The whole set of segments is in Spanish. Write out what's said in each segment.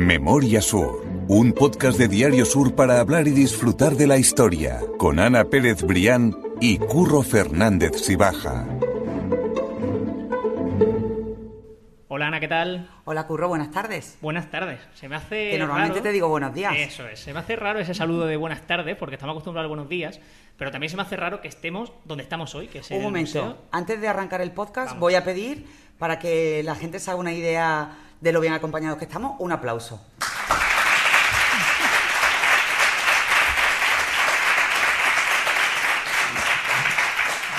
Memoria Sur, un podcast de Diario Sur para hablar y disfrutar de la historia, con Ana Pérez Brián y Curro Fernández Sibaja. Hola Ana, ¿qué tal? Hola Curro, buenas tardes. Buenas tardes. Se me hace. Que normalmente raro- te digo buenos días. Eso es. Se me hace raro ese saludo de buenas tardes porque estamos acostumbrados a buenos días, pero también se me hace raro que estemos donde estamos hoy, que es Un momento, museo. antes de arrancar el podcast, Vamos. voy a pedir, para que la gente se haga una idea de lo bien acompañados que estamos, un aplauso.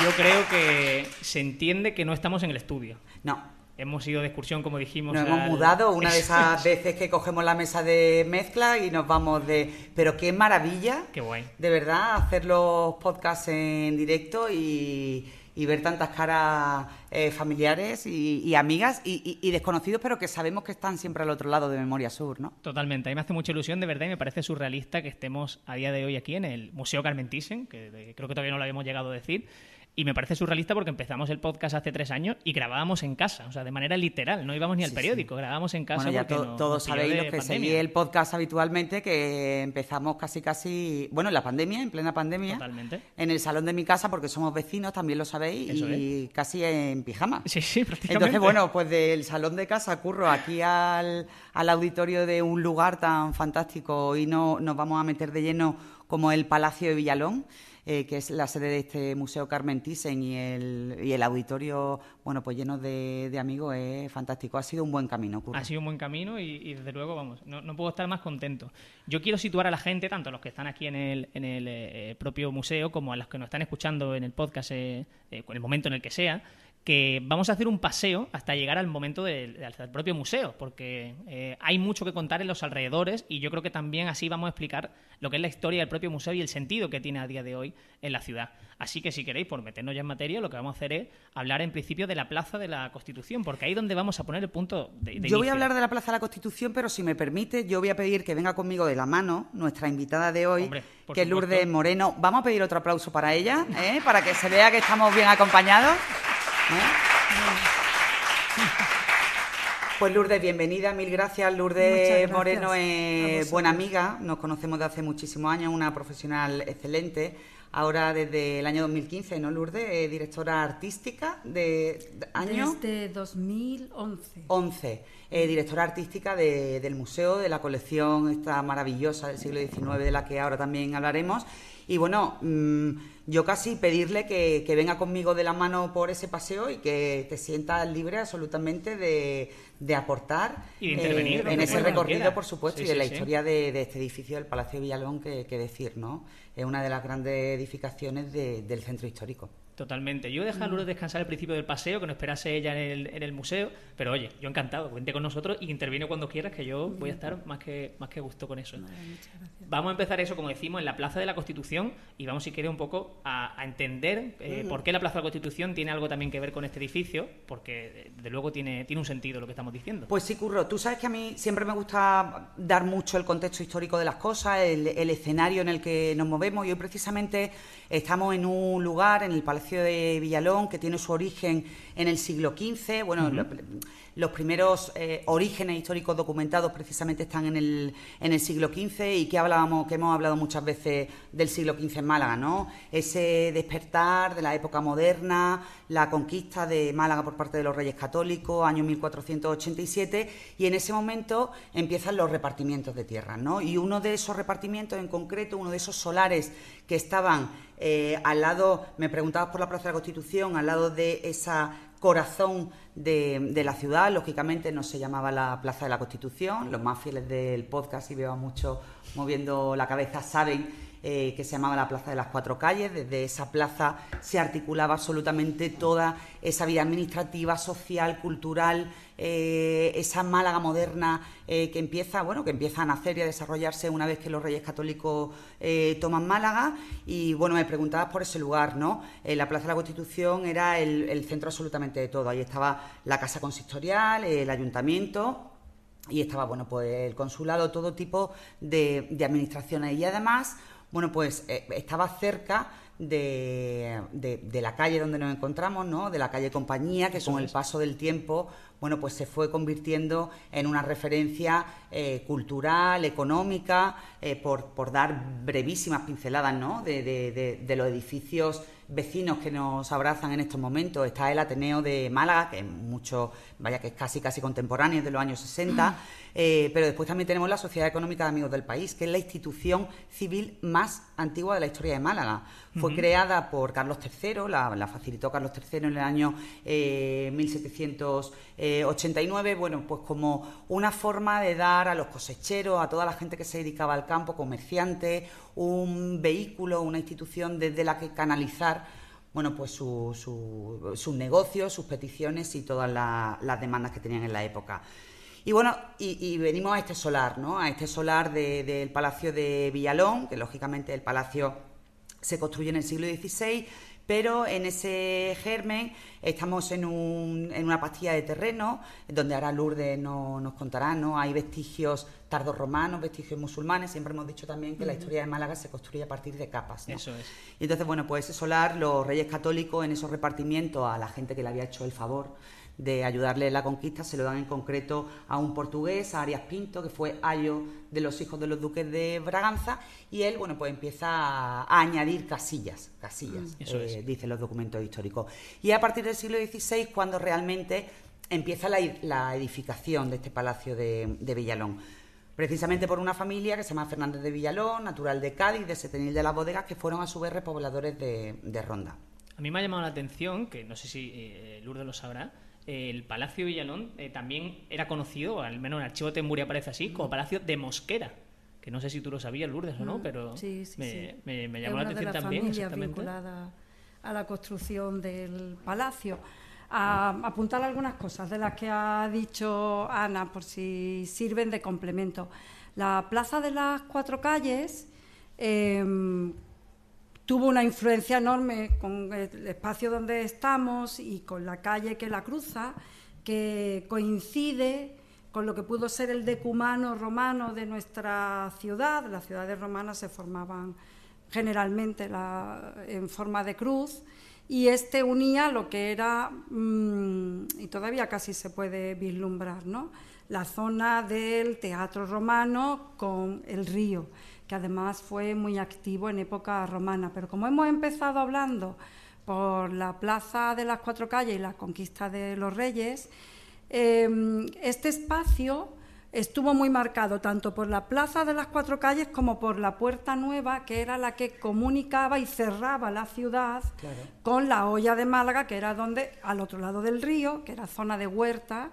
Yo creo que se entiende que no estamos en el estudio. No, Hemos ido de excursión, como dijimos. nos hemos mudado una de esas es. veces que cogemos la mesa de mezcla y nos vamos de... Pero qué maravilla, Qué guay. de verdad, hacer los podcasts en directo y, y ver tantas caras eh, familiares y, amigas y desconocidos, pero que sabemos que están siempre al otro lado de Memoria Sur, ¿no? Totalmente, a mí me hace mucha ilusión de verdad y me parece surrealista que estemos a día de hoy aquí en el Museo Carmen Thyssen, que eh, creo que todavía no lo habíamos llegado a decir, y me parece surrealista porque empezamos el podcast hace tres años y grabábamos en casa, o sea, de manera literal, no íbamos ni al Sí, periódico, grabábamos en casa Bueno, ya porque to- no- todos sabéis los que seguís el podcast habitualmente que empezamos casi casi, bueno, en la pandemia, en plena pandemia, Totalmente. en el salón de mi casa porque somos vecinos, también lo sabéis, Eso y casi en pijama. Sí, sí, prácticamente. Entonces, bueno, pues del salón de casa curro aquí al, al auditorio de un lugar tan fantástico y no nos vamos a meter de lleno como el Palacio de Villalón, eh, que es la sede de este Museo Carmen Thyssen y el, y el auditorio, bueno, pues lleno de, de amigos, es fantástico. Ha sido un buen camino, curro. Ha sido un buen camino y, desde luego, vamos, no, no puedo estar más contento. Yo quiero situar a la gente, tanto a los que están aquí en el, en el eh, propio museo como a los que nos están escuchando en el podcast eh, con el momento en el que sea, que vamos a hacer un paseo hasta llegar al momento del, propio museo, porque eh, hay mucho que contar en los alrededores y yo creo que también así vamos a explicar lo que es la historia del propio museo y el sentido que tiene a día de hoy en la ciudad. Así que si queréis, por meternos ya en materia, lo que vamos a hacer es hablar en principio de la Plaza de la Constitución, porque ahí es donde vamos a poner el punto de, de Yo voy inicio. a hablar de la Plaza de la Constitución, pero si me permite, yo voy a pedir que venga conmigo de la mano nuestra invitada de hoy, Hombre, que es. Lourdes Moreno. Vamos a pedir otro aplauso para ella, ¿eh? para que se vea que estamos bien acompañados. ¿Eh? Pues Lourdes, bienvenida, mil gracias. Lourdes gracias Moreno es vosotros. buena amiga, nos conocemos de hace muchísimos años, una profesional excelente. Ahora desde el año 2015, ¿no, Lourdes? Eh, directora artística de, de año Desde 2011. 11, eh, directora artística de- del museo, de la colección esta maravillosa del siglo XIX, de la que ahora también hablaremos. Y bueno, mm, yo casi pedirle que, que venga conmigo de la mano por ese paseo y que te sientas libre absolutamente de, de aportar Y de intervenir, eh, en ese recorrido, quiera. por supuesto, Sí, y de sí, la sí. historia de, de este edificio del Palacio de Villalón, que, que decir, ¿no? Es una de las grandes edificaciones de- del centro histórico. Totalmente. Yo dejé a Lourdes descansar al principio del paseo, que no esperase ella en el, en el museo, pero oye, yo encantado, cuente con nosotros y interviene cuando quieras, que yo voy a estar más que, más que gusto con eso. Vamos a empezar eso, como decimos, en la Plaza de la Constitución y vamos, si quiere, un poco a, a entender eh, por qué la Plaza de la Constitución tiene algo también que ver con este edificio, porque de luego tiene, tiene un sentido lo que estamos diciendo. Pues sí, Curro, tú sabes que a mí siempre me gusta dar mucho el contexto histórico de las cosas, el, el escenario en el que nos movemos y hoy precisamente estamos en un lugar, en el Palacio de Villalón, que tiene su origen en el siglo XV. Bueno, lo- los primeros eh, orígenes históricos documentados precisamente están en el, en el siglo XV y que hablábamos, que hemos hablado muchas veces del siglo XV en Málaga, ¿no? Ese despertar de la época moderna, la conquista de Málaga por parte de los Reyes Católicos, año 1487, y en ese momento empiezan los repartimientos de tierras, ¿no? Y uno de esos repartimientos en concreto, uno de esos solares que estaban eh, al lado, me preguntabas por la Plaza de la Constitución, al lado de esa corazón de, de la ciudad, lógicamente no se llamaba la Plaza de la Constitución, los más fieles del podcast y veo a muchos moviendo la cabeza saben eh, que se llamaba la Plaza de las Cuatro Calles. Desde esa plaza se articulaba absolutamente toda esa vida administrativa, social, cultural, eh, esa Málaga moderna eh, que empieza, bueno, que empieza a nacer y a desarrollarse una vez que los Reyes Católicos eh, toman Málaga. Y bueno, me preguntabas por ese lugar, ¿no? La Plaza de la Constitución era el, el centro absolutamente de todo. Ahí estaba la Casa Consistorial, el Ayuntamiento y estaba bueno pues el consulado todo tipo de, de administraciones y además bueno pues eh, estaba cerca de, de- de la calle donde nos encontramos no de la calle compañía que con el paso del tiempo bueno, pues se fue convirtiendo en una referencia eh, cultural, económica, eh, por, por, dar brevísimas pinceladas ¿no? de, de, los edificios vecinos que nos abrazan en estos momentos. Está el Ateneo de Málaga, que es mucho, vaya que es casi casi contemporáneo, de los años 60. Eh, pero después también tenemos la Sociedad Económica de Amigos del País, que es la institución civil más antigua de la historia de Málaga. Fue creada por Carlos III, la, facilitó Carlos III en el año 1789, eh, bueno, pues como una forma de dar a los cosecheros, a toda la gente que se dedicaba al campo, comerciantes, un vehículo, una institución desde la que canalizar bueno, pues sus negocios, sus peticiones y todas las demandas que tenían en la época. Y bueno, y, venimos a este solar, ¿no? A este solar del Palacio de Villalón, que lógicamente el palacio se construye en el siglo XVI, pero en ese germen estamos en, una pastilla de terreno, donde ahora Lourdes nos contará, ¿no? Hay vestigios romanos, vestigios musulmanes, siempre hemos dicho también que la historia de Málaga se construye a partir de capas. Eso es. Y entonces, bueno, pues ese solar, los reyes católicos en esos repartimientos a la gente que le había hecho el favor de ayudarle en la conquista, se lo dan en concreto a un portugués, a Arias Pinto, que fue ayo de los hijos de los duques de Braganza, y él, bueno, pues empieza a, añadir casillas, casillas, mm, eh, dicen los documentos históricos. Y a partir del siglo XVI, cuando realmente empieza la, edificación de este palacio de, Villalón precisamente por una familia que se llama Fernández de Villalón, natural de Cádiz, de Setenil de las Bodegas, que fueron a su vez repobladores de, Ronda. A mí me ha llamado la atención, que no sé si eh, Lourdes lo sabrá, el Palacio Villalón eh, también era conocido, al menos en el archivo de Temburia aparece así, como Palacio de Mosquera. Que no sé si tú lo sabías, Lourdes, o no, mm, pero me, me, llamó la atención también. Exactamente. vinculada a la construcción del palacio. A, apuntar algunas cosas de las que ha dicho Ana, por si sirven de complemento. La Plaza de las Cuatro Calles em, tuvo una influencia enorme con el espacio donde estamos y con la calle que la cruza, que coincide con lo que pudo ser el decumano romano de nuestra ciudad. Las ciudades romanas se formaban generalmente en forma de cruz y este unía lo que era, mm, y todavía casi se puede vislumbrar, ¿no? la zona del teatro romano con el río que además fue muy activo en época romana. Pero como hemos empezado hablando por la Plaza de las Cuatro Calles y la conquista de los reyes, em, este espacio estuvo muy marcado tanto por la Plaza de las Cuatro Calles como por la Puerta Nueva, que era la que comunicaba y cerraba la ciudad con la olla de Málaga, que era donde, al otro lado del río, que era zona de huerta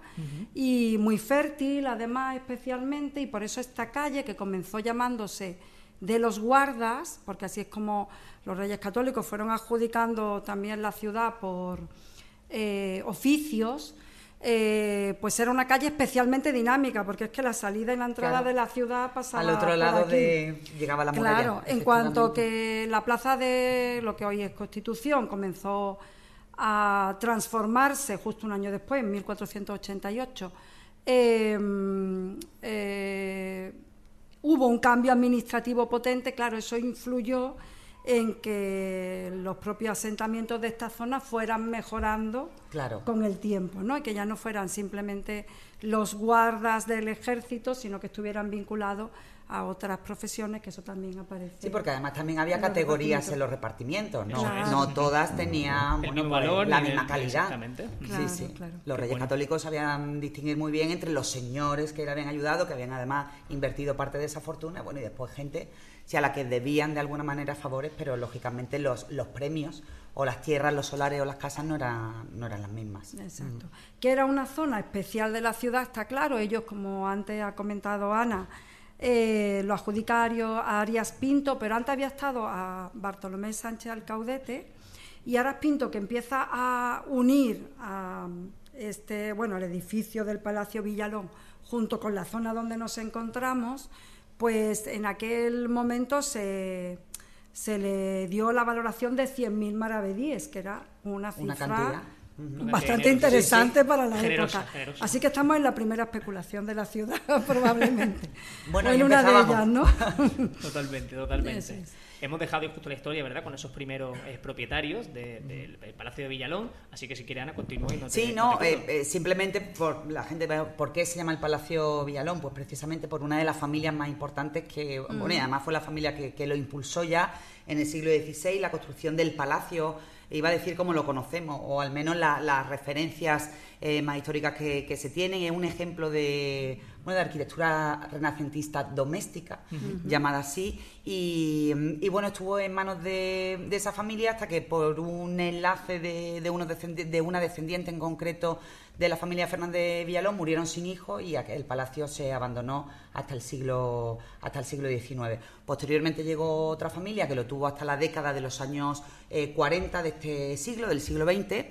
y muy fértil además especialmente, y por eso esta calle que comenzó llamándose de los guardas, porque así es como los reyes católicos fueron adjudicando también la ciudad por eh, oficios, eh, pues era una calle especialmente dinámica, porque es que la salida y la entrada de la ciudad pasaba al otro lado de llegaba la muralla. Claro, en cuanto que la plaza de lo que hoy es Constitución comenzó a transformarse justo un año después, en 1488, em, eh, hubo un cambio administrativo potente, claro, eso influyó en que los propios asentamientos de esta zona fueran mejorando con el tiempo, ¿no? Y que ya no fueran simplemente los guardas del ejército, sino que estuvieran vinculados a otras profesiones, que eso también aparece. Sí, porque además también había categorías en los repartimientos, ¿no? No todas tenían pues, la misma calidad. sí, sí. Los reyes católicos sabían distinguir muy bien entre los señores que le habían ayudado, que habían además invertido parte de esa fortuna, bueno, y después gente a la que debían de alguna manera favores, pero lógicamente los, los premios o las tierras, los solares o las casas no eran, no eran las mismas. Exacto. Que era una zona especial de la ciudad, está claro. Ellos, como antes ha comentado Ana, eh, lo adjudicario a Arias Pinto, pero antes había estado a Bartolomé Sánchez Alcaudete y Arias Pinto que empieza a unir a este, bueno, el edificio del Palacio Villalón junto con la zona donde nos encontramos, pues en aquel momento se, le dio la valoración de 100.000 maravedíes, que era una cifra Bastante interesante para la época. Así que estamos en la primera especulación de la ciudad, probablemente. bueno, o en una de ellas, ¿no? totalmente, totalmente. Hemos dejado justo la historia, ¿verdad?, con esos primeros eh, propietarios del Palacio de Villalón, así que si quiere Ana, continúe. No sí, no, eh, eh, simplemente por la gente, ¿por qué se llama el Palacio Villalón? Pues precisamente por una de las familias más importantes que, bueno, y además fue la familia que, lo impulsó ya en el siglo XVI, la construcción del palacio iba a decir como lo conocemos, o al menos las referencias más históricas que, se tienen. Es un ejemplo de, de arquitectura renacentista doméstica, llamada así, y, bueno, estuvo en manos de, esa familia hasta que por un enlace de, de, de una descendiente en concreto de la familia Fernández Villalón murieron sin hijos y el palacio se abandonó hasta el siglo hasta el siglo XIX. Posteriormente llegó otra familia que lo tuvo hasta la década de los años 40 eh, de este siglo, del siglo XX,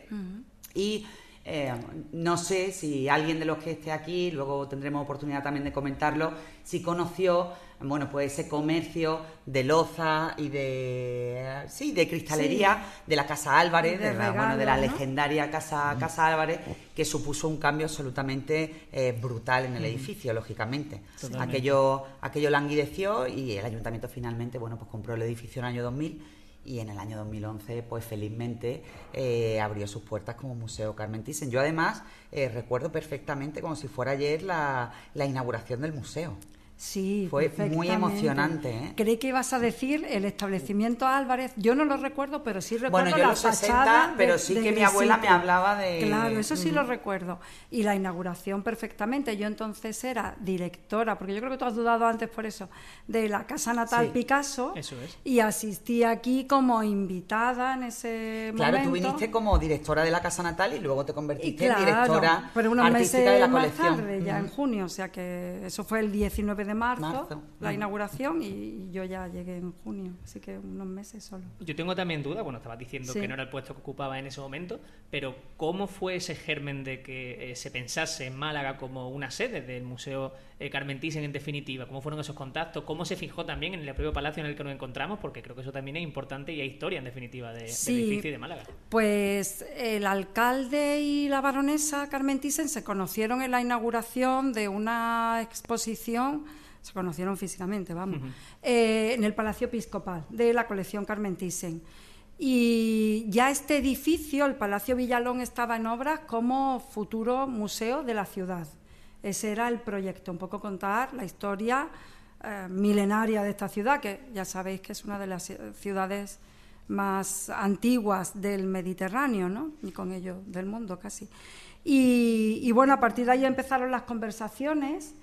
y eh, no sé si alguien de los que esté aquí, luego tendremos oportunidad también de comentarlo, si conoció, bueno, pues ese comercio de loza y de, sí, de cristalería de la Casa Álvarez, de, la, bueno, de la legendaria Casa, Casa Álvarez, que supuso un cambio absolutamente eh, brutal en el edificio, lógicamente. Aquello, aquello languideció y el ayuntamiento finalmente, bueno, pues compró el edificio en el año 2000 y en el año 2011, pues felizmente eh, abrió sus puertas como Museo Carmen Thyssen. Yo además eh, recuerdo perfectamente como si fuera ayer la, la inauguración del museo. Sí, fue muy emocionante. ¿eh? Creí que ibas a decir el establecimiento Álvarez. Yo no lo recuerdo, pero sí recuerdo bueno, yo la los 60, pero sí que mi abuela me hablaba de. Claro, eso sí lo recuerdo. Y la inauguración perfectamente. Yo entonces era directora, porque yo creo que tú has dudado antes por eso, de la casa natal Picasso. Eso es. Y asistí aquí como invitada en ese momento. Claro, tú viniste como directora de la casa natal y luego te convertiste en directora pero unos artística meses de la colección. Más tarde, ya en junio, o sea que eso fue el 19 de marzo, la inauguración y, yo ya llegué en junio, así que unos meses solo. Yo tengo también duda, bueno, estabas diciendo que no era el puesto que ocupaba en ese momento, pero ¿cómo fue ese germen de que eh, se pensase en Málaga como una sede del Museo eh, Carmen Thyssen en definitiva? ¿Cómo fueron esos contactos? ¿Cómo se fijó también en el propio palacio en el que nos encontramos? Porque creo que eso también es importante y hay historia en definitiva de, del edificio de Málaga. Pues el alcalde y la baronesa Carmen Thyssen se conocieron en la inauguración de una exposición se conocieron físicamente, vamos, eh, en el Palacio Episcopal de la colección Carmen Thyssen. Y ya este edificio, el Palacio Villalón, estaba en obras como futuro museo de la ciudad. Ese era el proyecto, un poco contar la historia eh, milenaria de esta ciudad, que ya sabéis que es una de las ciudades más antiguas del Mediterráneo, ¿no? Y con ello del mundo casi. Y, y bueno, a partir de ahí empezaron las conversaciones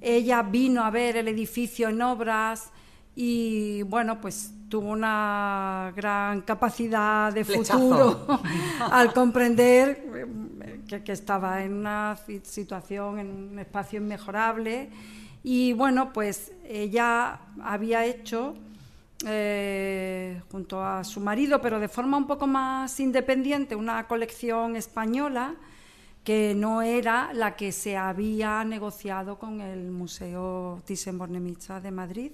ella vino a ver el edificio en obras y bueno, pues tuvo una gran capacidad de futuro al comprender eh, que, estaba en una situación, en un espacio inmejorable. Y bueno, pues ella había hecho, eh, junto a su marido, pero de forma un poco más independiente, una colección española que no era la que se había negociado con el Museo Thyssen-Bornemisza de Madrid.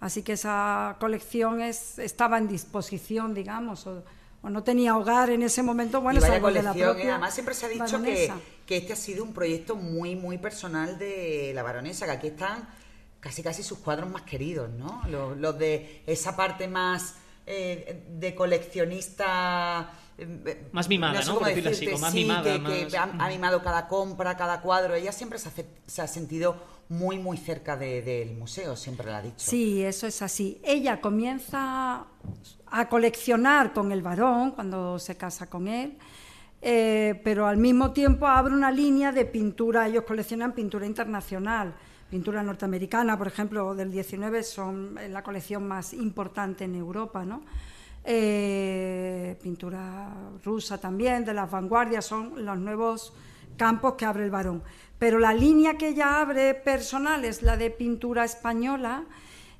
Así que esa colección es, estaba en disposición, digamos, o, no tenía hogar en ese momento. Bueno, vaya colección, la además siempre se ha dicho que, que, este ha sido un proyecto muy, muy personal de la baronesa, que aquí están casi casi sus cuadros más queridos, ¿no? Los, de esa parte más eh, de coleccionista más mimada, ¿no? más mimada. Que, ha, mimado cada compra, cada cuadro. Ella siempre se ha, sentido muy, muy cerca del museo, siempre lo ha dicho. Sí, eso es así. Ella comienza a coleccionar con el varón cuando se casa con él. Eh, pero al mismo tiempo abre una línea de pintura, ellos coleccionan pintura internacional, pintura norteamericana, por ejemplo, del 19 son la colección más importante en Europa, ¿no? Eh, pintura rusa también, de las vanguardias, son los nuevos campos que abre el varón. Pero la línea que ella abre personal es la de pintura española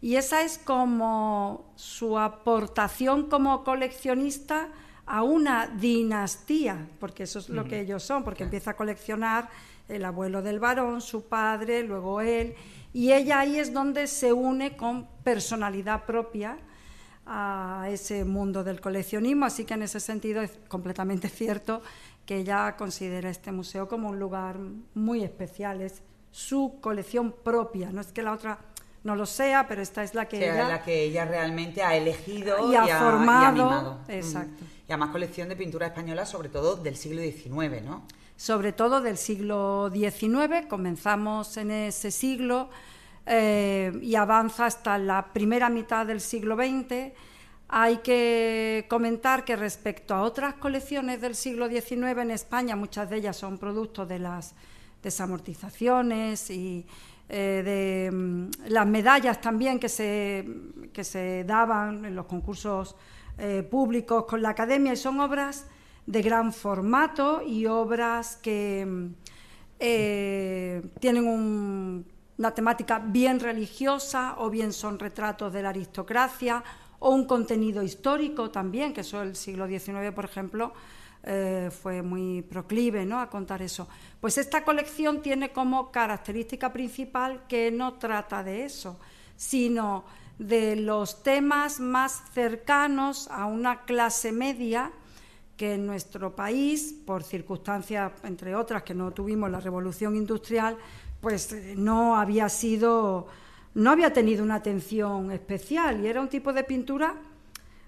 y esa es como su aportación como coleccionista a una dinastía, porque eso es lo que ellos son, porque empieza a coleccionar el abuelo del varón, su padre, luego él, y ella ahí es donde se une con personalidad propia a ese mundo del coleccionismo, así que en ese sentido es completamente cierto que ella considera este museo como un lugar muy especial, es su colección propia, no es que la otra no lo sea, pero esta es la que, ella, la que ella realmente ha elegido y, ha formado. Exacto. Y además colección de pintura española, sobre todo del siglo XIX, ¿no? Sobre todo del siglo XIX, comenzamos en ese siglo eh, y avanza hasta la primera mitad del siglo XX. Hay que comentar que respecto a otras colecciones del siglo XIX en España, muchas de ellas son productos de las desamortizaciones y eh, de mm, las medallas también que se, que se daban en los concursos eh, públicos con la academia y son obras de gran formato y obras que mm, tienen una temática bien religiosa o bien son retratos de la aristocracia o un contenido histórico también, que eso el siglo XIX, por ejemplo, eh, fue muy proclive ¿no? a contar eso. Pues esta colección tiene como característica principal que no trata de eso, sino de los temas más cercanos a una clase media que en nuestro país, por circunstancias, entre otras, que no tuvimos la revolución industrial, pues eh, no había sido, no había tenido una atención especial y era un tipo de pintura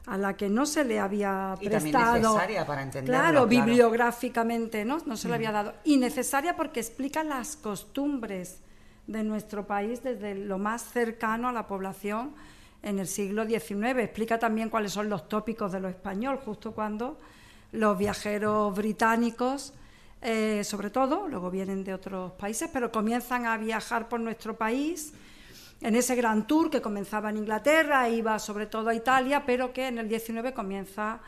a la que no se le había prestado. necesaria para entenderlo. Claro, bibliográficamente, ¿no? No se le había dado. Y necesaria porque explica las costumbres de nuestro país desde lo más cercano a la población en el siglo XIX. Explica también cuáles son los tópicos de lo español, justo cuando los viajeros británicos, eh, sobre todo, luego vienen de otros países, pero comienzan a viajar por nuestro país en ese gran tour que comenzaba en Inglaterra, iba sobre todo a Italia, pero que en el 19 comienza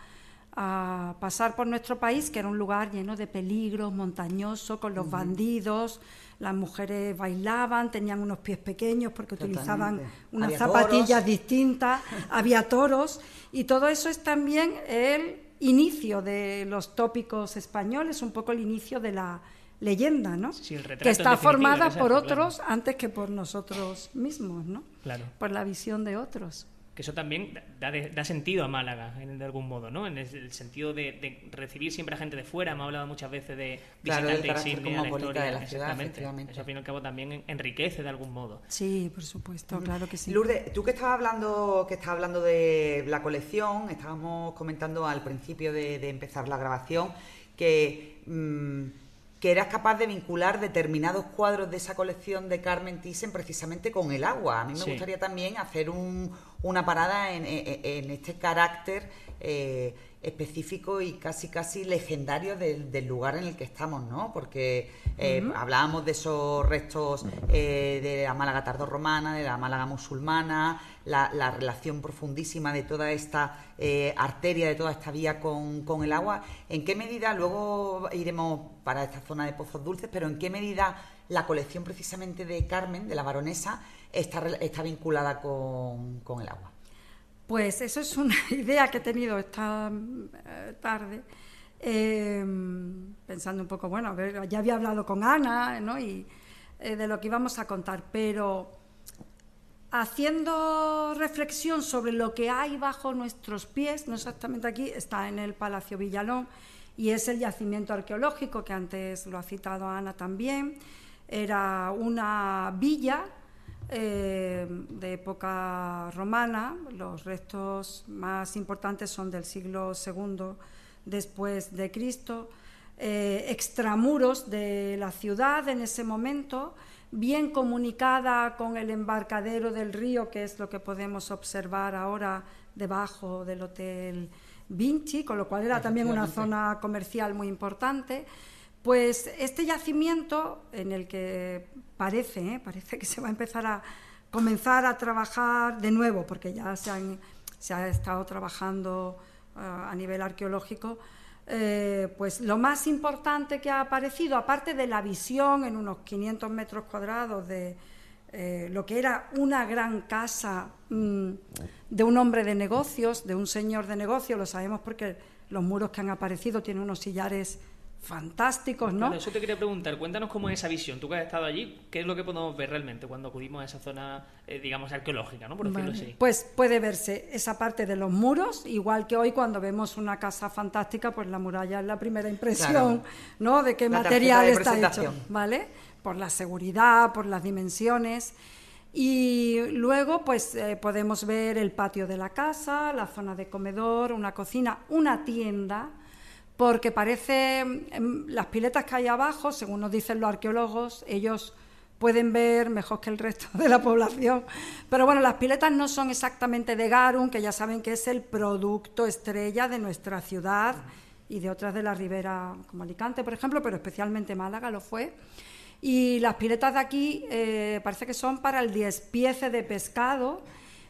a pasar por nuestro país, que era un lugar lleno de peligros, montañoso, con los bandidos, las mujeres bailaban, tenían unos pies pequeños porque utilizaban unas zapatillas distintas, había toros, y todo eso es también el inicio de los tópicos españoles, un poco el inicio de la leyenda, ¿no? que está formada por otros antes que por nosotros mismos, ¿no? Claro. Por la visión de otros. Que eso también da, sentido a Málaga, en, de algún modo, ¿no? En el, sentido de, recibir siempre a gente de fuera. Hemos hablado muchas veces de visitante insignia de la historia. De la exactamente. Eso al fin y al cabo también enriquece de algún modo. Sí, por supuesto, claro que sí. Lourdes, tú que estabas hablando, que estabas hablando de la colección, estábamos comentando al principio de, empezar la grabación que... Mm, que eras capaz de vincular determinados cuadros de esa colección de Carmen Thyssen precisamente con el agua. A mí me gustaría también hacer una parada en, este carácter eh, específico y casi casi legendario del, lugar en el que estamos, ¿no? Porque eh, hablábamos de esos restos eh, de la Málaga tardorromana, de la Málaga musulmana, la, relación profundísima de toda esta eh, arteria, de toda esta vía con, el agua. ¿En qué medida, luego iremos para esta zona de Pozos Dulces, pero en qué medida la colección precisamente de Carmen, de la baronesa, está, está vinculada con, el agua? Pues eso es una idea que he tenido esta eh, tarde. Em, pensando un poco, bueno, ya había hablado con Ana ¿no? y eh, de lo que íbamos a contar, pero haciendo reflexión sobre lo que hay bajo nuestros pies, no exactamente aquí, está en el Palacio Villalón y es el yacimiento arqueológico que antes lo ha citado Ana también. Era una villa eh, de época romana, los restos más importantes son del siglo II después de Cristo, eh, extramuros de la ciudad en ese momento bien comunicada con el embarcadero del río, que es lo que podemos observar ahora debajo del Hotel Vinci, con lo cual era también una zona comercial muy importante. Pues este yacimiento en el que parece, ¿eh? parece que se va a empezar a comenzar a trabajar de nuevo, porque ya se, se ha estado trabajando eh, a nivel arqueológico, eh, pues lo más importante que ha aparecido, aparte de la visión en unos 500 metros cuadrados de lo que era una gran casa mm, de un hombre de negocios, de un señor de negocios, lo sabemos porque los muros que han aparecido tienen unos sillares fantásticos, ¿no? eso te quería preguntar, cuéntanos cómo es esa visión, tú que has estado allí, ¿qué es lo que podemos ver realmente cuando acudimos a esa zona, eh, digamos, arqueológica, ¿no? Por decirlo así. Pues puede verse esa parte de los muros, igual que hoy cuando vemos una casa fantástica, pues la muralla es la primera impresión, ¿no? De qué material está hecho, ¿vale? Por la seguridad, por las dimensiones. Y luego, pues eh, podemos ver el patio de la casa, la zona de comedor, una cocina, una tienda, porque parece, em, las piletas que hay abajo, según nos dicen los arqueólogos, ellos pueden ver mejor que el resto de la población. Pero bueno, las piletas no son exactamente de Garum, que ya saben que es el producto estrella de nuestra ciudad y de otras de la ribera, como Alicante, por ejemplo, pero especialmente Málaga lo fue. Y las piletas de aquí eh, parece que son para el despiece de pescado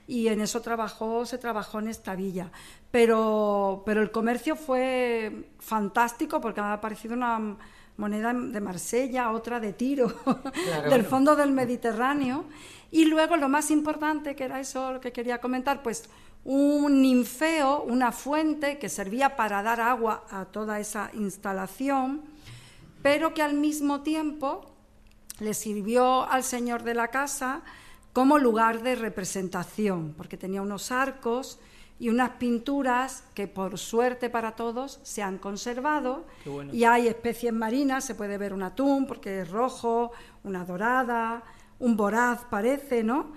y en eso trabajó, se trabajó en esta villa. Pero, pero el comercio fue fantástico porque ha aparecido una moneda de Marsella, otra de Tiro, del fondo del Mediterráneo. Y luego lo más importante, que era eso lo que quería comentar, pues un ninfeo, una fuente que servía para dar agua a toda esa instalación, pero que al mismo tiempo le sirvió al señor de la casa como lugar de representación, porque tenía unos arcos y unas pinturas que por suerte para todos se han conservado y hay especies marinas, se puede ver un atún porque es rojo, una dorada, un voraz parece, ¿no?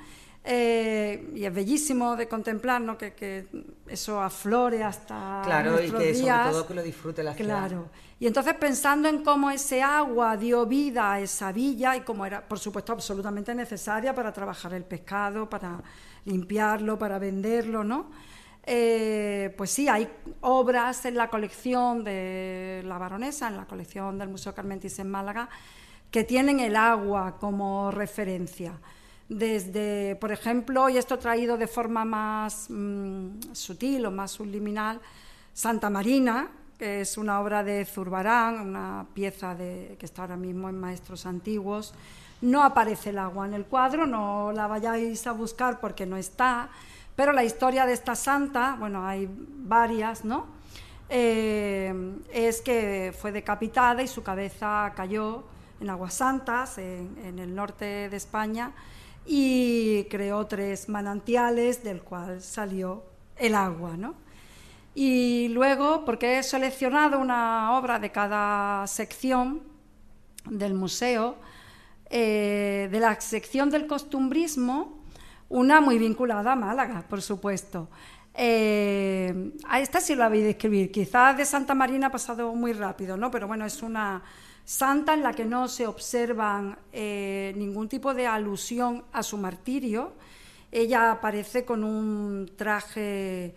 Eh, y es bellísimo de contemplar, ¿no? Que, eso aflore hasta claro y que sobre todo que lo disfrute la claro. Y entonces pensando en cómo ese agua dio vida a esa villa y cómo era, por supuesto, absolutamente necesaria para trabajar el pescado, para limpiarlo, para venderlo, ¿no? Eh, pues sí, hay obras en la colección de la baronesa, en la colección del Museo Carmentis en Málaga, que tienen el agua como referencia desde, por ejemplo, y esto traído de forma más mm, sutil o más subliminal, Santa Marina, que es una obra de Zurbarán, una pieza de, que está ahora mismo en Maestros Antiguos. No aparece el agua en el cuadro, no la vayáis a buscar porque no está, pero la historia de esta santa, bueno, hay varias, ¿no? Eh, es que fue decapitada y su cabeza cayó en Aguas Santas, en el norte de España, y creó tres manantiales del cual salió el agua, ¿no? Y luego, porque he seleccionado una obra de cada sección del museo, eh, de la sección del costumbrismo, una muy vinculada a Málaga, por supuesto. Eh, a esta sí la voy a describir. Quizás de Santa Marina ha pasado muy rápido, ¿no? Pero bueno, es una santa en la que no se observan eh, ningún tipo de alusión a su martirio. Ella aparece con un traje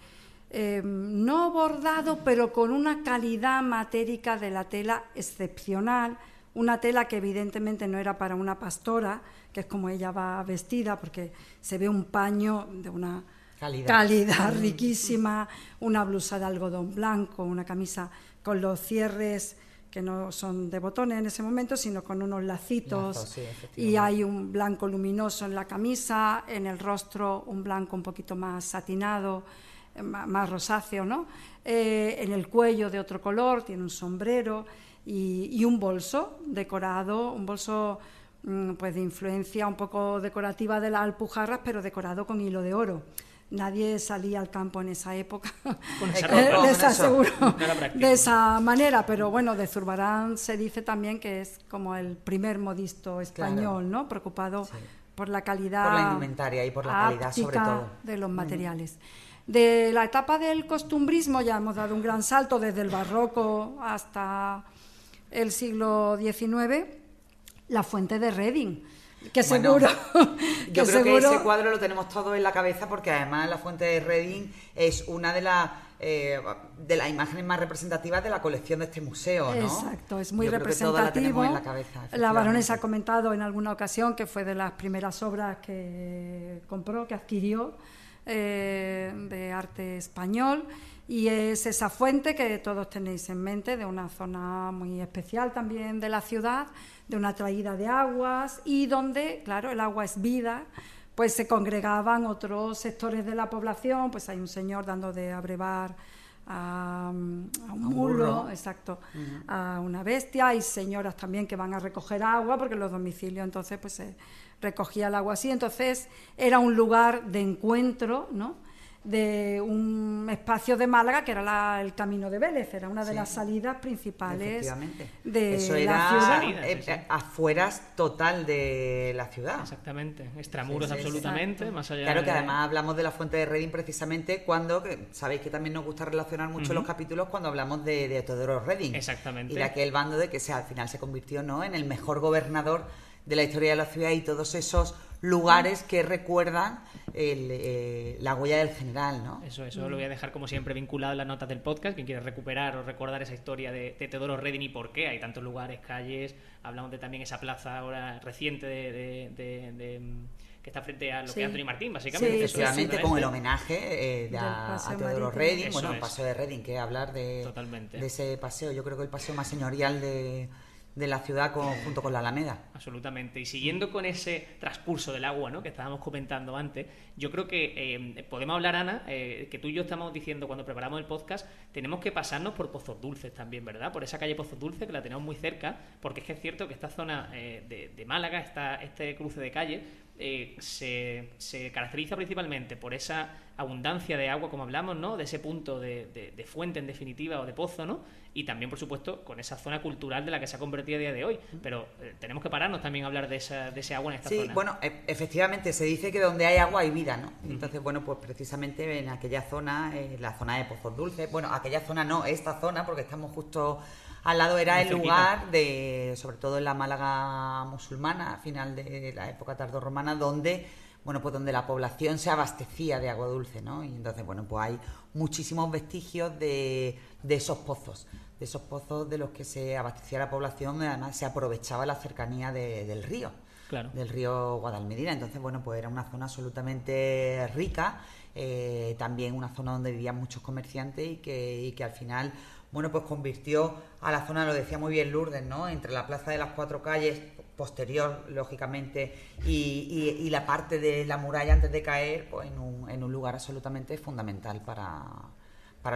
eh, no bordado, pero con una calidad matérica de la tela excepcional, una tela que evidentemente no era para una pastora, que es como ella va vestida, porque se ve un paño de una calidad. riquísima, una blusa de algodón blanco, una camisa con los cierres que no son de botones en ese momento, sino con unos lacitos. Y hay un blanco luminoso en la camisa, en el rostro un blanco un poquito más satinado, eh, más rosáceo, ¿no? Eh, en el cuello de otro color, tiene un sombrero y, un bolso decorado, un bolso mm, pues de influencia un poco decorativa de las alpujarras, pero decorado con hilo de oro nadie salía al campo en esa época, les aseguro, de esa manera, pero bueno, de Zurbarán se dice también que es como el primer modisto español, ¿no? Preocupado por la calidad... Por la indumentaria y por la calidad sobre todo. De los materiales. De la etapa del costumbrismo ya hemos dado un gran salto desde el barroco hasta el siglo XIX, la fuente de Reading que seguro. yo creo que ese cuadro lo tenemos todo en la cabeza porque además la fuente de Reading es una de las eh, de las imágenes más representativas de la colección de este museo, ¿no? Exacto, es muy representativo. la, cabeza, la baronesa ha comentado en alguna ocasión que fue de las primeras obras que compró, que adquirió eh, de arte español y es esa fuente que todos tenéis en mente de una zona muy especial también de la ciudad de una traída de aguas y donde, claro, el agua es vida, pues se congregaban otros sectores de la población, pues hay un señor dando de abrevar a, un mulo, exacto, a una bestia. Hay señoras también que van a recoger agua porque los domicilios entonces pues se recogía el agua así. Entonces era un lugar de encuentro, ¿no? De un espacio de Málaga que era el Camino de Vélez, era una de las salidas principales de Eso era eh, afueras total de la ciudad. Exactamente, extramuros absolutamente, más allá Claro que además hablamos de la fuente de Reading precisamente cuando, sabéis que también nos gusta relacionar mucho los capítulos cuando hablamos de, de Teodoro Reading. Exactamente. Y de aquel bando de que se, al final se convirtió ¿no? en el mejor gobernador de la historia de la ciudad y todos esos lugares que recuerdan eh, la huella del general, ¿no? Eso, eso lo voy a dejar como siempre vinculado en las notas del podcast. Quien quiere recuperar o recordar esa historia de, Teodoro Reding y por qué hay tantos lugares, calles. Hablamos de también esa plaza ahora reciente de, que está frente a lo que es Anthony Martín, básicamente. Sí, efectivamente, con el homenaje eh, a, Teodoro Reding, bueno, el paseo de Reding, que hablar de, de ese paseo, yo creo que el paseo más señorial de de la ciudad junto con la Alameda. Absolutamente. Y siguiendo con ese transcurso del agua ¿no? que estábamos comentando antes, yo creo que eh, podemos hablar, Ana, eh, que tú y yo estamos diciendo cuando preparamos el podcast, tenemos que pasarnos por Pozos Dulces también, ¿verdad? Por esa calle Pozos Dulces que la tenemos muy cerca, porque es que es cierto que esta zona eh, de, de, Málaga, esta, este cruce de calle, se, se caracteriza principalmente por esa abundancia de agua, como hablamos, ¿no? De ese punto de, fuente, en definitiva, o de pozo, ¿no? Y también, por supuesto, con esa zona cultural de la que se ha convertido a día de hoy. Pero eh, tenemos que pararnos también a hablar de, esa, de ese agua en esta zona. Sí, bueno, e, efectivamente, se dice que donde hay agua hay vida, ¿no? Entonces, bueno, pues precisamente en aquella zona, eh, la zona de Pozos Dulces, bueno, aquella zona no, esta zona, porque estamos justo al lado era el lugar de, sobre todo en la Málaga musulmana, a final de la época tardorromana, donde bueno, pues donde la población se abastecía de agua dulce, ¿no? Y entonces, bueno, pues hay muchísimos vestigios de, de esos pozos, de esos pozos de los que se abastecía la población, y además se aprovechaba la cercanía del río, del río Guadalmedina. Entonces, bueno, pues era una zona absolutamente rica, eh, también una zona donde vivían muchos comerciantes y que, y que al final bueno, pues convirtió a la zona, lo decía muy bien Lourdes, ¿no? Entre la Plaza de las Cuatro Calles, posterior, lógicamente, y, la parte de la muralla antes de caer, pues en un, en un lugar absolutamente fundamental para,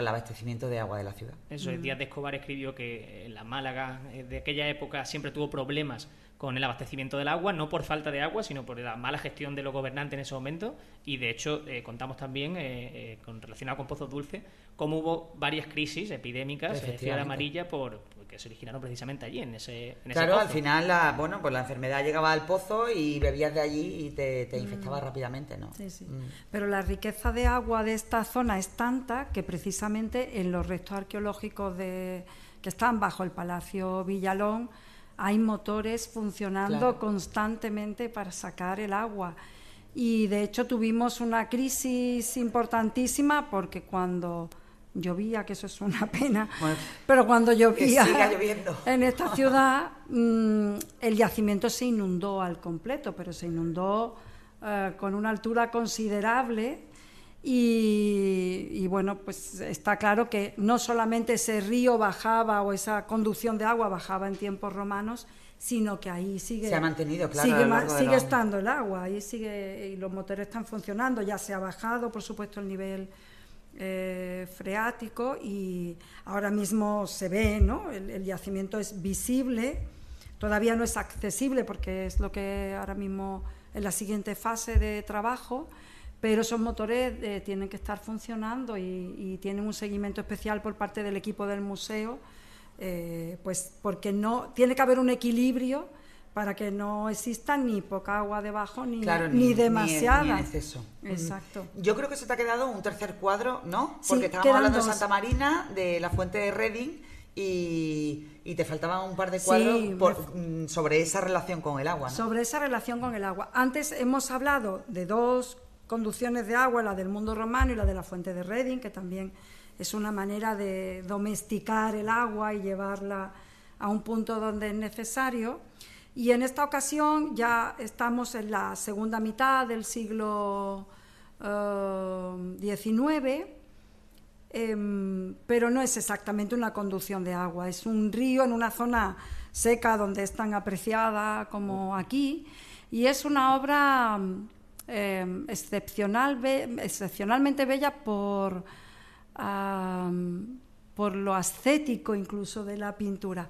el abastecimiento de agua de la ciudad. Eso es, Díaz de Escobar escribió que la Málaga eh, de aquella época siempre tuvo problemas con el abastecimiento del agua, no por falta de agua, sino por la mala gestión de los gobernantes en ese momento. Y de hecho, eh, contamos también, eh, eh, con, relacionado con Pozos Dulces, cómo hubo varias crisis epidémicas de fiebre amarilla por, que se originaron precisamente allí, en ese, en Claro, al final, la, bueno, pues la enfermedad llegaba al pozo y bebías de allí y te, te infectaba mm. rápidamente, ¿no? Sí, sí. Mm. Pero la riqueza de agua de esta zona es tanta que precisamente en los restos arqueológicos de, que están bajo el Palacio Villalón, hay motores funcionando constantemente para sacar el agua. Y de hecho tuvimos una crisis importantísima porque cuando llovía, que eso es una pena, pero cuando llovía en esta ciudad, mm, el yacimiento se inundó al completo, pero se inundó eh, con una altura considerable y, bueno, pues está claro que no solamente ese río bajaba o esa conducción de agua bajaba en tiempos romanos, sino que ahí sigue. Se ha mantenido, claro. Sigue, estando el agua, ahí sigue, y los motores están funcionando, ya se ha bajado, por supuesto, el nivel eh, freático y ahora mismo se ve, ¿no? el yacimiento es visible, todavía no es accesible porque es lo que ahora mismo en la siguiente fase de trabajo pero esos motores eh, tienen que estar funcionando y, tienen un seguimiento especial por parte del equipo del museo, eh, pues porque no tiene que haber un equilibrio para que no exista ni poca agua debajo ni, ni, demasiada. Ni, en exceso. Exacto. Yo creo que se te ha quedado un tercer cuadro, ¿no? Porque estábamos hablando de Santa Marina, de la fuente de Reading y, te faltaban un par de cuadros mm, sobre esa relación con el agua. Sobre esa relación con el agua. Antes hemos hablado de dos conducciones de agua, la del mundo romano y la de la fuente de Reading, que también es una manera de domesticar el agua y llevarla a un punto donde es necesario. Y en esta ocasión ya estamos en la segunda mitad del siglo XIX, eh, em, pero no es exactamente una conducción de agua, es un río en una zona seca donde es tan apreciada como aquí, y es una obra Em, excepcional, excepcionalmente bella por, por lo ascético incluso de la pintura.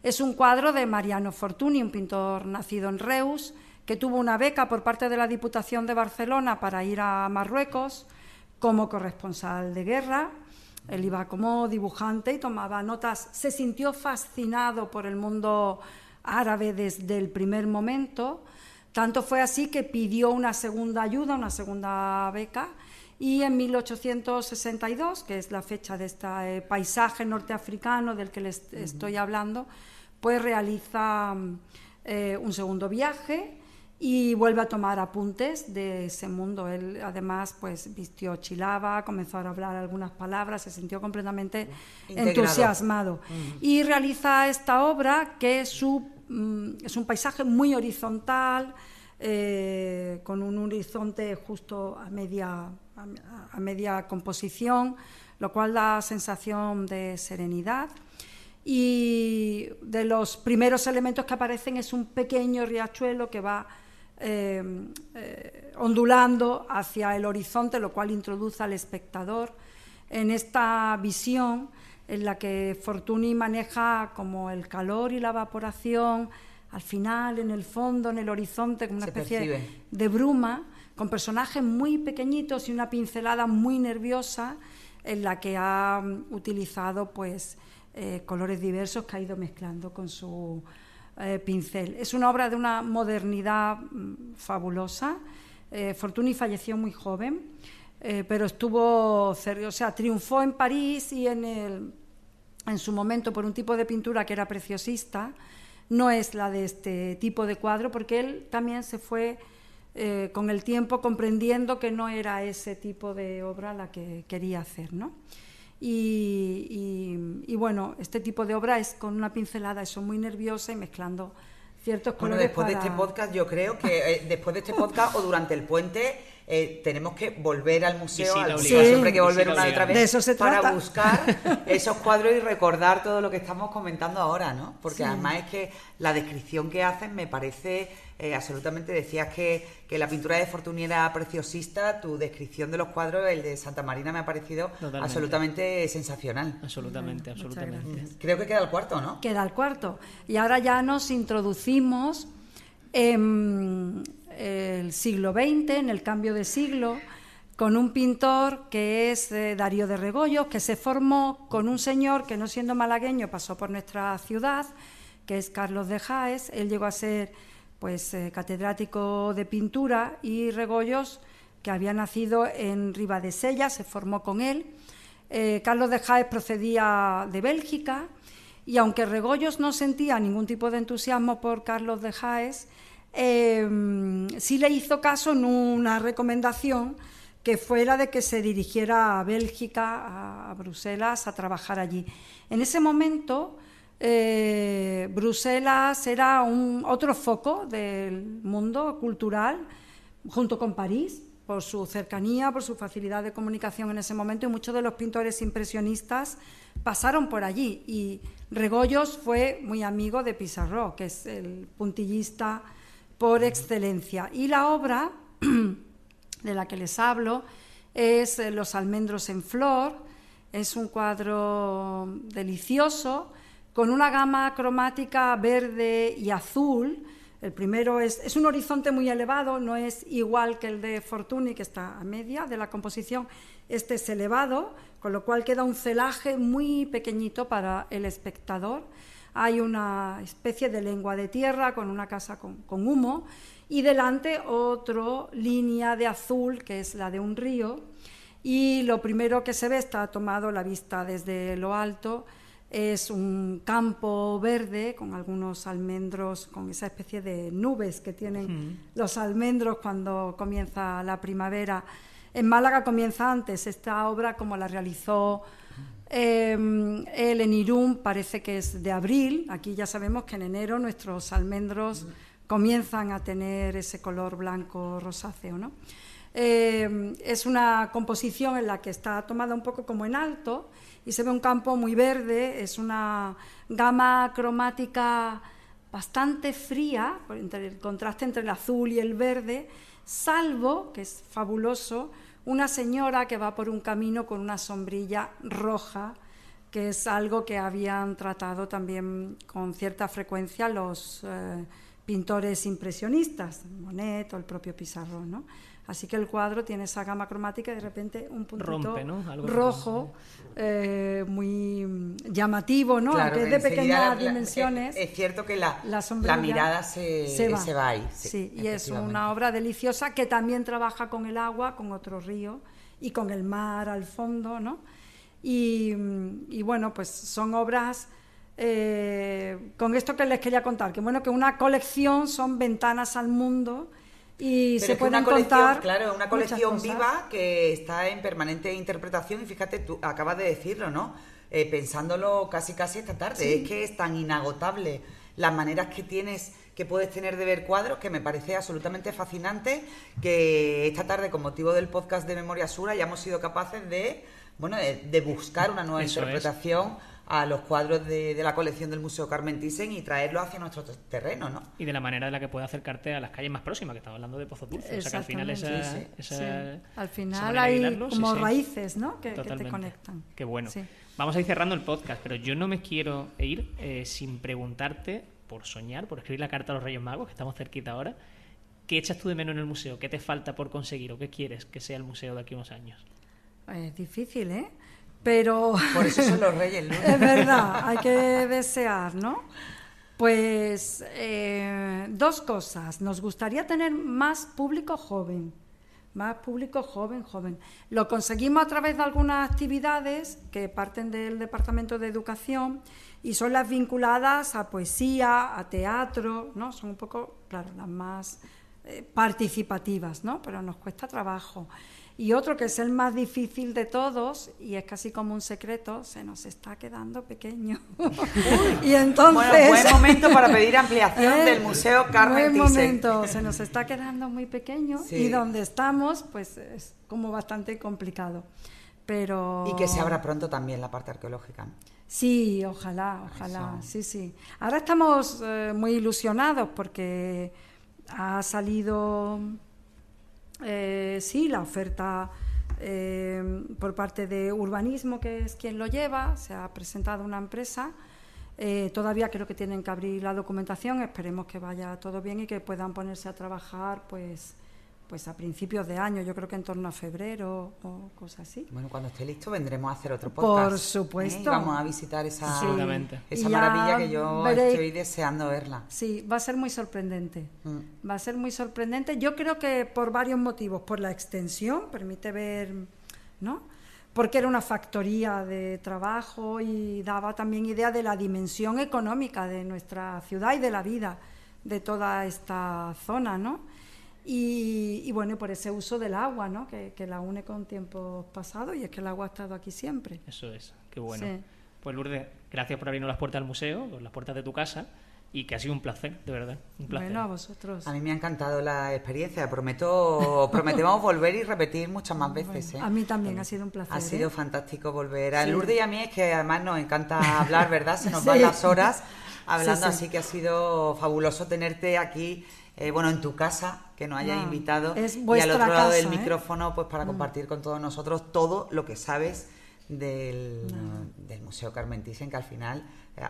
Es un cuadro de Mariano Fortuny, un pintor nacido en Reus, que tuvo una beca por parte de la Diputación de Barcelona para ir a Marruecos como corresponsal de guerra. Él iba como dibujante y tomaba notas. Se sintió fascinado por el mundo árabe desde el primer momento. Tanto fue así que pidió una segunda ayuda, una segunda beca, y en 1862, que es la fecha de este paisaje norteafricano del que les estoy hablando, pues realiza eh, un segundo viaje y vuelve a tomar apuntes de ese mundo. Él además pues vistió chilaba, comenzó a hablar algunas palabras, se sintió completamente entusiasmado. Y realiza esta obra que es, su, es un paisaje muy horizontal, eh, con un horizonte justo a media a, media composición, lo cual da sensación de serenidad. Y de los primeros elementos que aparecen es un pequeño riachuelo que va eh, eh, ondulando hacia el horizonte, lo cual introduce al espectador en esta visión en la que Fortuny maneja como el calor y la evaporación, al final, en el fondo, en el horizonte, como una especie de bruma, con personajes muy pequeñitos y una pincelada muy nerviosa en la que ha mm, utilizado pues eh, colores diversos que ha ido mezclando con su eh, pincel. Es una obra de una modernidad mm, fabulosa. Eh, Fortuny falleció muy joven, pero estuvo, o sea, triunfó en París y en, el, en su momento por un tipo de pintura que era preciosista. No es la de este tipo de cuadro, porque él también se fue eh, con el tiempo comprendiendo que no era ese tipo de obra la que quería hacer. ¿no? Y, bueno, este tipo de obra es con una pincelada, eso muy nerviosa y mezclando ciertos colores. Bueno, después de este podcast, yo creo que eh, después de este podcast o durante el puente eh, tenemos que volver al museo, al museo siempre hay que volver una y otra vez para buscar esos cuadros y recordar todo lo que estamos comentando ahora, ¿no? Porque además es que la descripción que hacen me parece eh, absolutamente. Decías que, que, la pintura de Fortuny era preciosista, tu descripción de los cuadros, el de Santa Marina, me ha parecido absolutamente sensacional. Absolutamente, absolutamente. Creo que queda el cuarto, ¿no? Queda el cuarto. Y ahora ya nos introducimos en el siglo XX, en el cambio de siglo, con un pintor que es eh, Darío de Regoyos, que se formó con un señor que no siendo malagueño pasó por nuestra ciudad, que es Carlos de Jaes. Él llegó a ser pues eh, catedrático de pintura y Regoyos, que había nacido en Ribadesella, se formó con él. Eh, Carlos de Jaes procedía de Bélgica y aunque Regoyos no sentía ningún tipo de entusiasmo por Carlos de Jaes, Em, sí le hizo caso en una recomendación que fuera de que se dirigiera a Bélgica, a, Bruselas, a trabajar allí. En ese momento, eh, Bruselas era un, otro foco del mundo cultural, junto con París, por su cercanía, por su facilidad de comunicación en ese momento, y muchos de los pintores impresionistas pasaron por allí. Y Regoyos fue muy amigo de Pissarro, que es el puntillista por excelencia. Y la obra de la que les hablo es eh, Los almendros en flor. Es un cuadro delicioso con una gama cromática verde y azul. El primero es, es un horizonte muy elevado, no es igual que el de Fortuny, que está a media de la composición. Este es elevado, con lo cual queda un celaje muy pequeñito para el espectador hay una especie de lengua de tierra con una casa con, humo y delante otra línea de azul que es la de un río. Y lo primero que se ve está tomado la vista desde lo alto es un campo verde con algunos almendros, con esa especie de nubes que tienen los almendros cuando comienza la primavera. En Málaga comienza antes. Esta obra como la realizó Em, el en Irún parece que es de abril. Aquí ya sabemos que en enero nuestros almendros comienzan a tener ese color blanco rosáceo. ¿no? Em, es una composición en la que está tomada un poco como en alto y se ve un campo muy verde. Es una gama cromática bastante fría, entre el contraste entre el azul y el verde, salvo, que es fabuloso, una señora que va por un camino con una sombrilla roja, que es algo que habían tratado también con cierta frecuencia los eh, pintores impresionistas, Monet o el propio Pizarro, ¿no? Así que el cuadro tiene esa gama cromática y de repente un puntito rojo eh, muy llamativo, ¿no? Aunque es de pequeñas dimensiones. Es, cierto que la, la, mirada se, se, va. ahí. Sí, y es una obra deliciosa que también trabaja con el agua, con otro río y con el mar al fondo, ¿no? Y, y bueno, pues son obras... Eh, con esto que les quería contar, que bueno, que una colección son ventanas al mundo y se pueden una contar claro una colección viva que está en permanente interpretación y fíjate tú acabas de decirlo no eh, pensándolo casi casi esta tarde. Es que es tan inagotable las maneras que tienes que puedes tener de ver cuadros que me parece absolutamente fascinante que esta tarde con motivo del podcast de Memoria Sura ya hemos sido capaces de bueno de, buscar una nueva interpretación a los cuadros de, la colección del Museo Carmen Thyssen y traerlos hacia nuestro terreno, ¿no? Y de la manera en la que puede acercarte a las calles más próximas, que estamos hablando de Pozo Dulce. O sea que al final esa, Al final hay como raíces, ¿no? Que, te conectan. Qué bueno. Vamos a ir cerrando el podcast, pero yo no me quiero ir eh, sin preguntarte, por soñar, por escribir la carta a los Reyes Magos, que estamos cerquita ahora, ¿qué echas tú de menos en el museo? ¿Qué te falta por conseguir o qué quieres que sea el museo de aquí a unos años? Es difícil, ¿eh? Pero... Por eso son los reyes Es verdad, hay que desear, ¿no? Pues eh, dos cosas. Nos gustaría tener más público joven, más público joven, joven. Lo conseguimos a través de algunas actividades que parten del Departamento de Educación y son las vinculadas a poesía, a teatro, ¿no? Son un poco, claro, las más eh, participativas, ¿no? Pero nos cuesta trabajo. Y otro que es el más difícil de todos, y es casi como un secreto, se nos está quedando pequeño. y entonces... Bueno, buen momento para pedir ampliación ¿Eh? del Museo Carmen Buen momento, se nos está quedando muy pequeño y donde estamos, pues es como bastante complicado. Pero... Y que se abra pronto también la parte arqueológica. Sí, ojalá, ojalá, sí, sí. Ahora estamos eh, muy ilusionados porque ha salido eh, sí, la oferta eh, por parte de urbanismo, que es quien lo lleva, se ha presentado una empresa. Eh, todavía creo que tienen que abrir la documentación, esperemos que vaya todo bien y que puedan ponerse a trabajar pues pues a principios de año, yo creo que en torno a febrero o cosas así. Bueno, cuando esté listo vendremos a hacer otro podcast. Por ¿eh? supuesto. vamos a visitar esa, esa maravilla que yo estoy deseando verla. Sí, va a ser muy sorprendente. Mm. Va a ser muy sorprendente. Yo creo que por varios motivos. Por la extensión, permite ver, ¿no? Porque era una factoría de trabajo y daba también idea de la dimensión económica de nuestra ciudad y de la vida de toda esta zona, ¿no? Y, bueno, por ese uso del agua, ¿no? Que, la une con tiempos pasados y es que el agua ha estado aquí siempre. Eso es, qué bueno. Pues Lourdes, gracias por abrirnos las puertas del museo, las puertas de tu casa y que ha sido un placer, de verdad. Un placer. Bueno, a vosotros. A mí me ha encantado la experiencia. Prometo, prometemos volver y repetir muchas más veces. ¿eh? A mí también ha sido un placer. Ha sido ¿eh? fantástico volver. A Lourdes y a mí es que además nos encanta hablar, ¿verdad? Se nos van las horas hablando, así que ha sido fabuloso tenerte aquí eh, bueno, en tu casa, que nos hayas invitado. y al otro lado del ¿eh? micrófono, pues para mm. compartir con todos nosotros todo lo que sabes del, Museo Carmen Thyssen, que al final eh,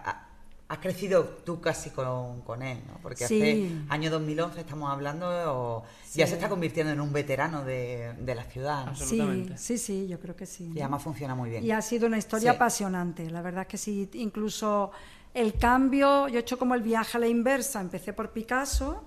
has crecido tú casi con, él, ¿no? Porque hace año 2011 estamos hablando, ya se está convirtiendo en un veterano de, la ciudad. Sí, sí, sí, yo creo que sí. Y además funciona muy bien. Y ha sido una historia apasionante, la verdad es que sí, incluso el cambio, yo he hecho como el viaje a la inversa, empecé por Picasso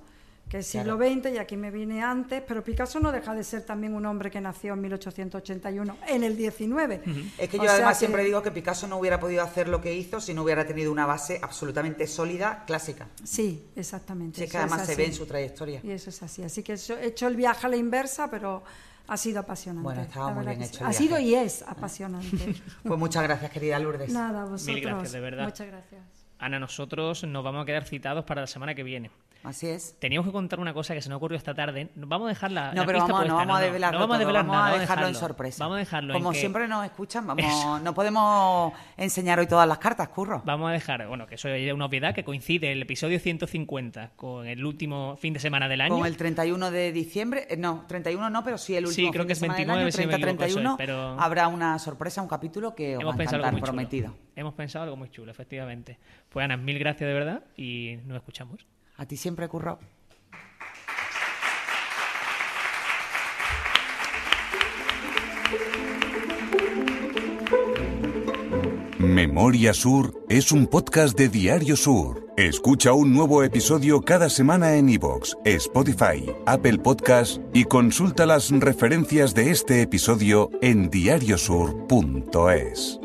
que es siglo XX y aquí me vine antes, pero Picasso no deja de ser también un hombre que nació en 1881, en el 19. Es que yo además siempre digo que Picasso no hubiera podido hacer lo que hizo si no hubiera tenido una base absolutamente sólida, clásica. Sí, exactamente. Sí, que además se ve en su trayectoria. Y eso es así. Así que he hecho el viaje a la inversa, pero ha sido apasionante. Bueno, estaba muy bien hecho. Ha sido y es apasionante. pues muchas gracias, querida Lourdes. Nada, vosotros. Mil gracias, de verdad. Muchas gracias. Ana, nosotros nos vamos a quedar citados para la semana que viene. Así es. Teníamos que contar una cosa que se nos ocurrió esta tarde. Vamos a dejarla. No, pero vamos, no vamos a develar no, vamos a develar nada, a dejarlo en sorpresa. Vamos a dejarlo Como en que- siempre nos escuchan, vamos, no podemos enseñar hoy todas las cartas, curro. Vamos a dejar, bueno, que eso es una obviedad que coincide el episodio 150 con el último fin de semana del año. Con el 31 de diciembre, eh, no, 31 no, pero sí el Sí, último creo fin que de es semana 29, del año, si no me 30, equivoco, eso es, 31, pero- habrá una sorpresa, un capítulo que os Hemos va a pensado algo encantar, muy chulo. prometido. Hemos pensado algo muy chulo, efectivamente. Pues Ana, mil gracias de verdad y nos escuchamos. A ti siempre, curro. Memoria Sur es un podcast de Diario Sur. Escucha un nuevo episodio cada semana en iVoox, Spotify, Apple Podcast y consulta las referencias de este episodio en diariosur.es.